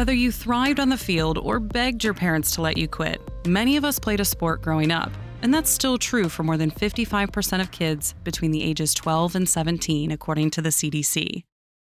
Whether you thrived on the field or begged your parents to let you quit, many of us played a sport growing up. And that's still true for more than 55% of kids between the ages 12 and 17, according to the CDC.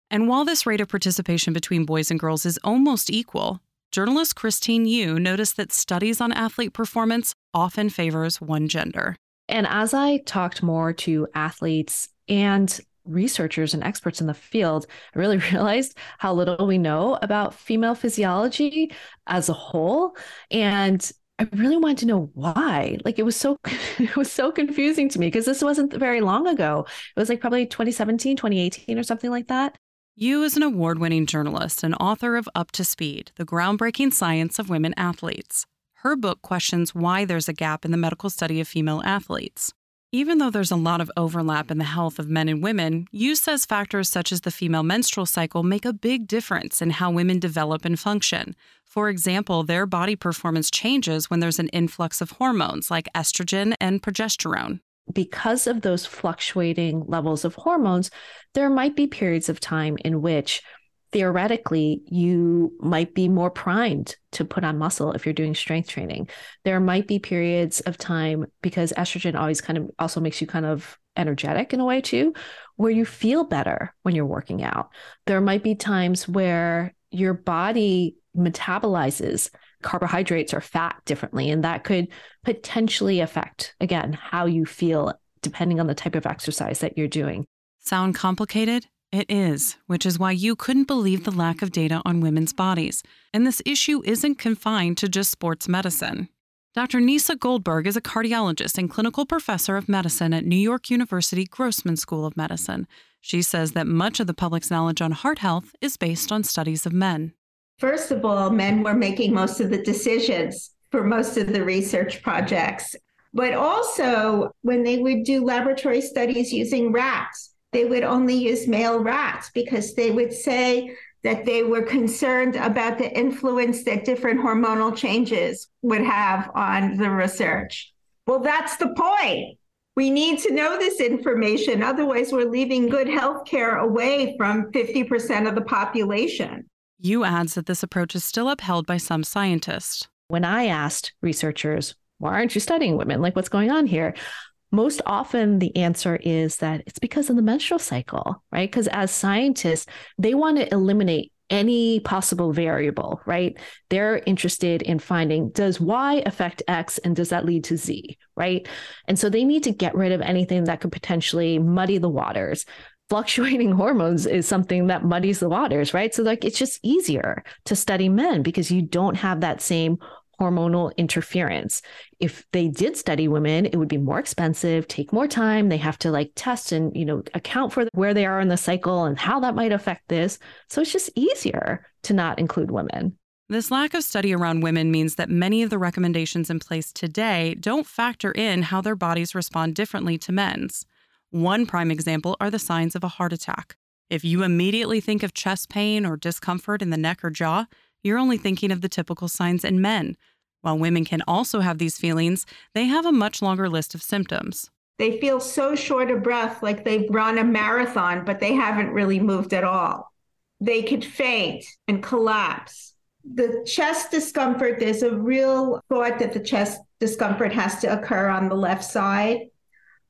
And while this rate of participation between boys and girls is almost equal, journalist Christine Yu noticed that studies on athlete performance often favors one gender. And as I talked more to athletes and researchers and experts in the field, really realized how little we know about female physiology as a whole. And I really wanted to know why. Like it was so it was so confusing to me because this wasn't very long ago. It was like probably 2017, 2018 or something like that. Yu is an award winning journalist and author of Up to Speed, the groundbreaking science of women athletes. Her book questions why there's a gap in the medical study of female athletes. Even though there's a lot of overlap in the health of men and women, Yu says factors such as the female menstrual cycle make a big difference in how women develop and function. For example, their body performance changes when there's an influx of hormones like estrogen and progesterone because of those fluctuating levels of hormones, there might be periods of time in which theoretically you might be more primed to put on muscle if you're doing strength training. There might be periods of time because estrogen always kind of also makes you kind of energetic in a way too, where you feel better when you're working out. There might be times where your body metabolizes carbohydrates or fat differently. And that could potentially affect, again, how you feel depending on the type of exercise that you're doing. Sound complicated? It is, which is why Yu couldn't believe the lack of data on women's bodies. And this issue isn't confined to just sports medicine. Dr. Nieca Goldberg is a cardiologist and clinical professor of medicine at New York University Grossman School of Medicine. She says that much of the public's knowledge on heart health is based on studies of men. First of all, men were making most of the decisions for most of the research projects. But also, when they would do laboratory studies using rats, they would only use male rats because they would say that they were concerned about the influence that different hormonal changes would have on the research. Well, that's the point. We need to know this information. Otherwise, we're leaving good health care away from 50% of the population. Yu adds that this approach is still upheld by some scientists. When I asked researchers, why aren't you studying women? Like, what's going on here? Most often, the answer is that it's because of the menstrual cycle, right? Because as scientists, they want to eliminate any possible variable, right? They're interested in finding does Y affect X and does that lead to Z, right? And so they need to get rid of anything that could potentially muddy the waters fluctuating hormones is something that muddies the waters, right? So, like, it's just easier to study men because you don't have that same hormonal interference. If they did study women, it would be more expensive, take more time. They have to like test and, you know, account for where they are in the cycle and how that might affect this. So it's just easier to not include women. This lack of study around women means that many of the recommendations in place today don't factor in how their bodies respond differently to men's. One prime example are the signs of a heart attack. If you immediately think of chest pain or discomfort in the neck or jaw, you're only thinking of the typical signs in men. While women can also have these feelings, they have a much longer list of symptoms. They feel so short of breath, like they've run a marathon, but they haven't really moved at all. They could faint and collapse. The chest discomfort, there's a real thought that the chest discomfort has to occur on the left side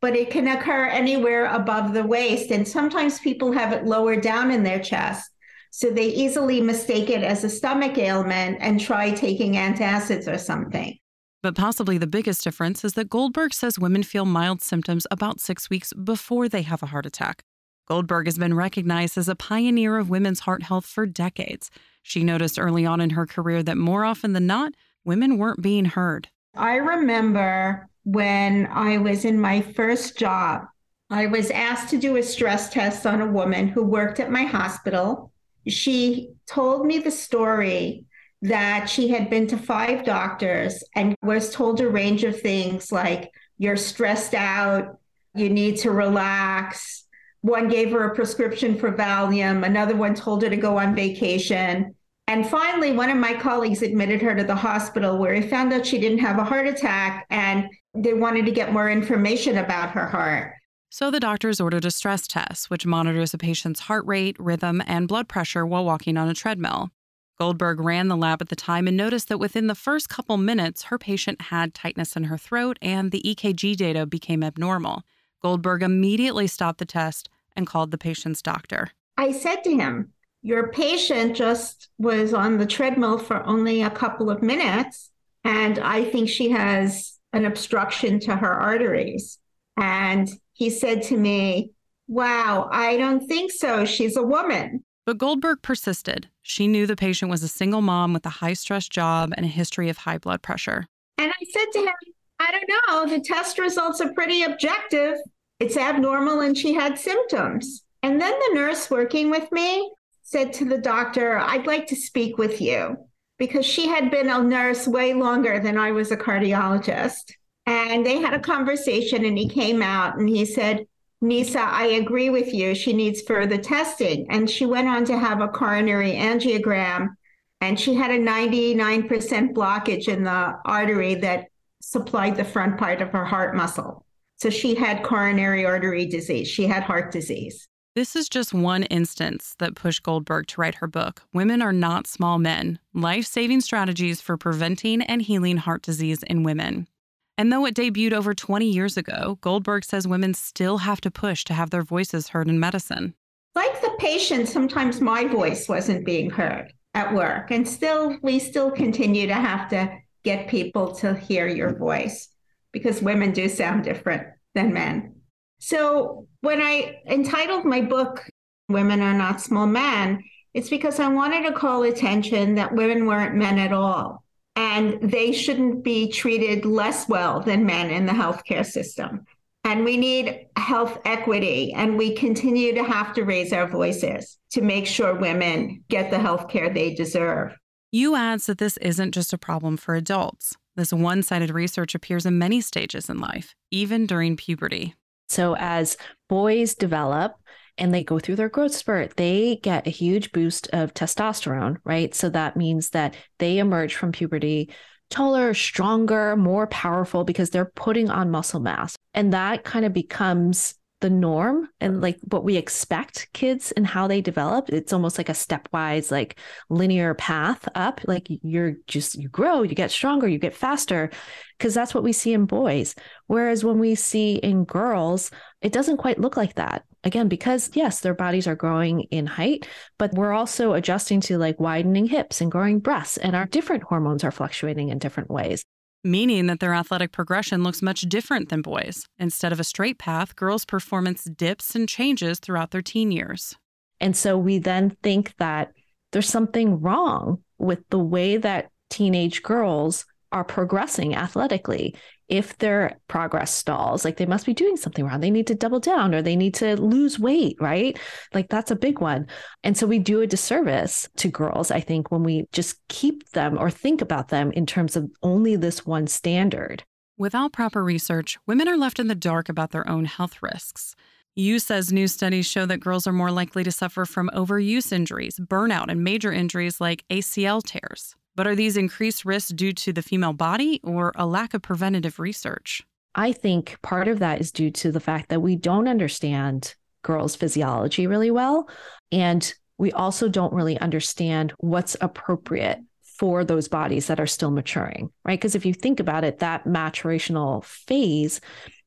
but it can occur anywhere above the waist. And sometimes people have it lower down in their chest. So they easily mistake it as a stomach ailment and try taking antacids or something. But possibly the biggest difference is that Goldberg says women feel mild symptoms about six weeks before they have a heart attack. Goldberg has been recognized as a pioneer of women's heart health for decades. She noticed early on in her career that more often than not, women weren't being heard. I remember when I was in my first job. I was asked to do a stress test on a woman who worked at my hospital. She told me the story that she had been to five doctors and was told a range of things like, you're stressed out, you need to relax. One gave her a prescription for Valium, another one told her to go on vacation. And finally, one of my colleagues admitted her to the hospital where he found out she didn't have a heart attack and they wanted to get more information about her heart. So the doctors ordered a stress test, which monitors a patient's heart rate, rhythm, and blood pressure while walking on a treadmill. Goldberg ran the lab at the time and noticed that within the first couple minutes, her patient had tightness in her throat and the EKG data became abnormal. Goldberg immediately stopped the test and called the patient's doctor. I said to him, Your patient just was on the treadmill for only a couple of minutes, and I think she has an obstruction to her arteries. And he said to me, Wow, I don't think so. She's a woman. But Goldberg persisted. She knew the patient was a single mom with a high stress job and a history of high blood pressure. And I said to him, I don't know. The test results are pretty objective. It's abnormal and she had symptoms. And then the nurse working with me said to the doctor, I'd like to speak with you because she had been a nurse way longer than I was a cardiologist. And they had a conversation and he came out and he said, Nieca, I agree with you. She needs further testing. And she went on to have a coronary angiogram and she had a 99% blockage in the artery that supplied the front part of her heart muscle. So she had coronary artery disease. She had heart disease. This is just one instance that pushed Goldberg to write her book, Women Are Not Small Men Life Saving Strategies for Preventing and Healing Heart Disease in Women. And though it debuted over 20 years ago, Goldberg says women still have to push to have their voices heard in medicine. Like the patient, sometimes my voice wasn't being heard at work. And still, we still continue to have to get people to hear your voice because women do sound different than men. So when I entitled my book, Women Are Not Small Men, it's because I wanted to call attention that women weren't men at all and they shouldn't be treated less well than men in the healthcare system. And we need health equity, and we continue to have to raise our voices to make sure women get the health care they deserve. Yu adds that this isn't just a problem for adults. This one sided research appears in many stages in life, even during puberty. So, as boys develop, and they go through their growth spurt, they get a huge boost of testosterone, right? So that means that they emerge from puberty taller, stronger, more powerful because they're putting on muscle mass. And that kind of becomes the norm and like what we expect kids and how they develop. It's almost like a stepwise like linear path up. Like you're just you grow you get stronger you get faster because that's what we see in boys. Whereas when we see in girls it doesn't quite look like that again because yes their bodies are growing in height but we're also adjusting to like widening hips and growing breasts and our different hormones are fluctuating in different ways meaning that their athletic progression looks much different than boys. Instead of a straight path, girls' performance dips and changes throughout their teen years. And so we then think that there's something wrong with the way that teenage girls are progressing athletically if their progress stalls, like they must be doing something wrong. They need to double down or they need to lose weight, right? Like that's a big one. And so we do a disservice to girls, I think, when we just keep them or think about them in terms of only this one standard. Without proper research, women are left in the dark about their own health risks. Yu says new studies show that girls are more likely to suffer from overuse injuries, burnout, and major injuries like ACL tears. But are these increased risks due to the female body or a lack of preventative research? I think part of that is due to the fact that we don't understand girls' physiology really well. And we also don't really understand what's appropriate for those bodies that are still maturing, right? Because if you think about it, that maturational phase,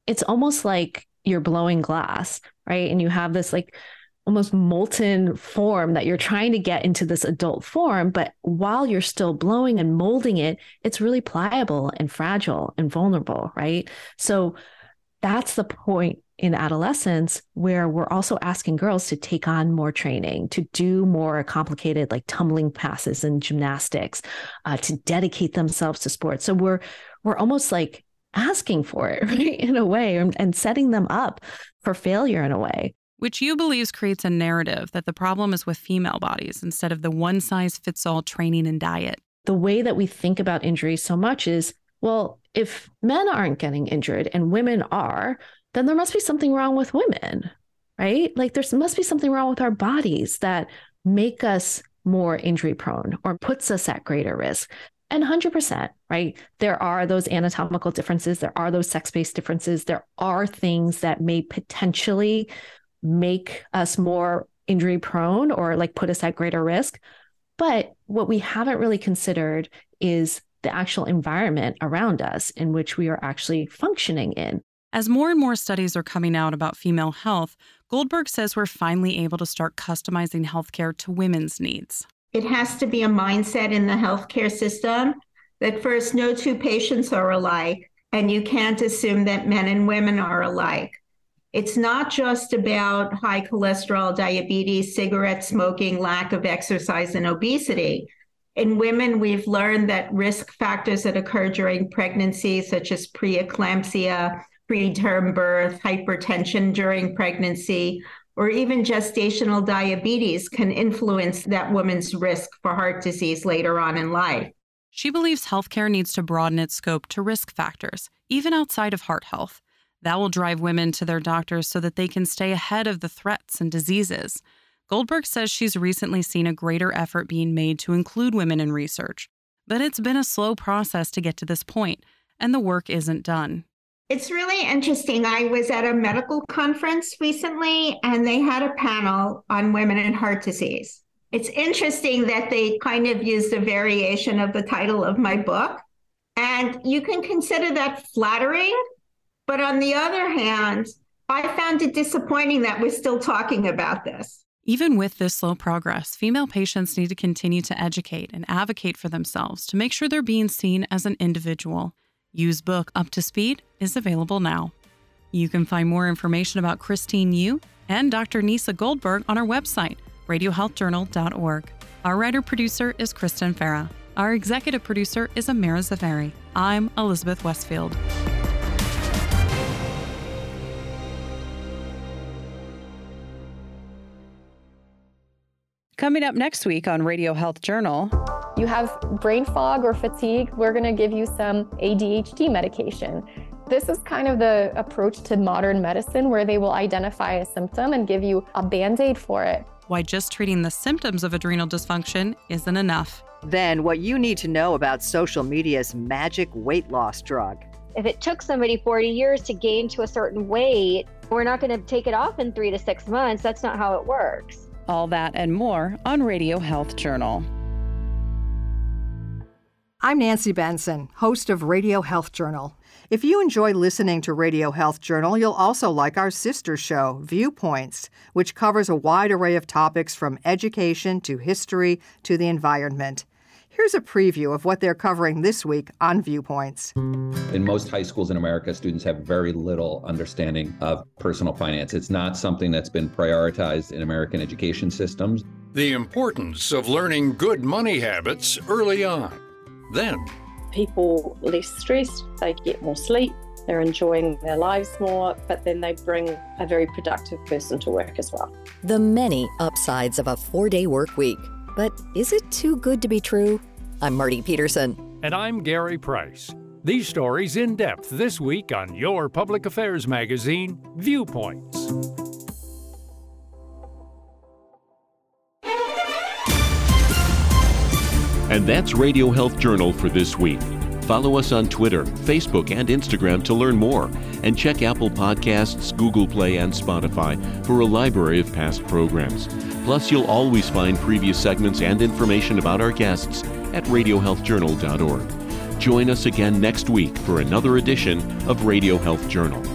it's almost like you're blowing glass, right? And you have this like almost molten form that you're trying to get into this adult form. But while you're still blowing and molding it, it's really pliable and fragile and vulnerable, right? So that's the point in adolescence where we're also asking girls to take on more training, to do more complicated like tumbling passes and gymnastics, uh, to dedicate themselves to sports. So we're we're almost like asking for it, right, in a way, and, and setting them up for failure in a way which Yu believes creates a narrative that the problem is with female bodies instead of the one size fits all training and diet. The way that we think about injuries so much is well, if men aren't getting injured and women are, then there must be something wrong with women, right? Like there must be something wrong with our bodies that make us more injury prone or puts us at greater risk. And 100%, right? There are those anatomical differences, there are those sex based differences, there are things that may potentially make us more injury prone or like put us at greater risk. But what we haven't really considered is the actual environment around us in which we are actually functioning in. As more and more studies are coming out about female health, Goldberg says we're finally able to start customizing healthcare to women's needs. It has to be a mindset in the healthcare system that first, no two patients are alike, and you can't assume that men and women are alike. It's not just about high cholesterol, diabetes, cigarette smoking, lack of exercise, and obesity. In women, we've learned that risk factors that occur during pregnancy, such as preeclampsia, preterm birth, hypertension during pregnancy, or even gestational diabetes, can influence that woman's risk for heart disease later on in life. She believes healthcare needs to broaden its scope to risk factors, even outside of heart health. That will drive women to their doctors so that they can stay ahead of the threats and diseases. Goldberg says she's recently seen a greater effort being made to include women in research, but it's been a slow process to get to this point, and the work isn't done. It's really interesting. I was at a medical conference recently, and they had a panel on women and heart disease. It's interesting that they kind of used a variation of the title of my book. And you can consider that flattering. But on the other hand, I found it disappointing that we're still talking about this. Even with this slow progress, female patients need to continue to educate and advocate for themselves to make sure they're being seen as an individual. Yu's book Up to Speed is available now. You can find more information about Christine Yu and Dr. Nieca Goldberg on our website, radiohealthjournal.org. Our writer producer is Kristen Farah. Our executive producer is Amira Zaveri. I'm Elizabeth Westfield. Coming up next week on Radio Health Journal. You have brain fog or fatigue, we're going to give you some ADHD medication. This is kind of the approach to modern medicine where they will identify a symptom and give you a band aid for it. Why just treating the symptoms of adrenal dysfunction isn't enough. Then, what you need to know about social media's magic weight loss drug. If it took somebody 40 years to gain to a certain weight, we're not going to take it off in three to six months. That's not how it works. All that and more on Radio Health Journal. I'm Nancy Benson, host of Radio Health Journal. If you enjoy listening to Radio Health Journal, you'll also like our sister show, Viewpoints, which covers a wide array of topics from education to history to the environment. Here's a preview of what they're covering this week on Viewpoints. In most high schools in America, students have very little understanding of personal finance. It's not something that's been prioritized in American education systems. The importance of learning good money habits early on. Then, people less stressed, they get more sleep, they're enjoying their lives more, but then they bring a very productive person to work as well. The many upsides of a four day work week. But is it too good to be true? I'm Marty Peterson. And I'm Gary Price. These stories in depth this week on your public affairs magazine, Viewpoints. And that's Radio Health Journal for this week. Follow us on Twitter, Facebook, and Instagram to learn more. And check Apple Podcasts, Google Play, and Spotify for a library of past programs. Plus, you'll always find previous segments and information about our guests at radiohealthjournal.org. Join us again next week for another edition of Radio Health Journal.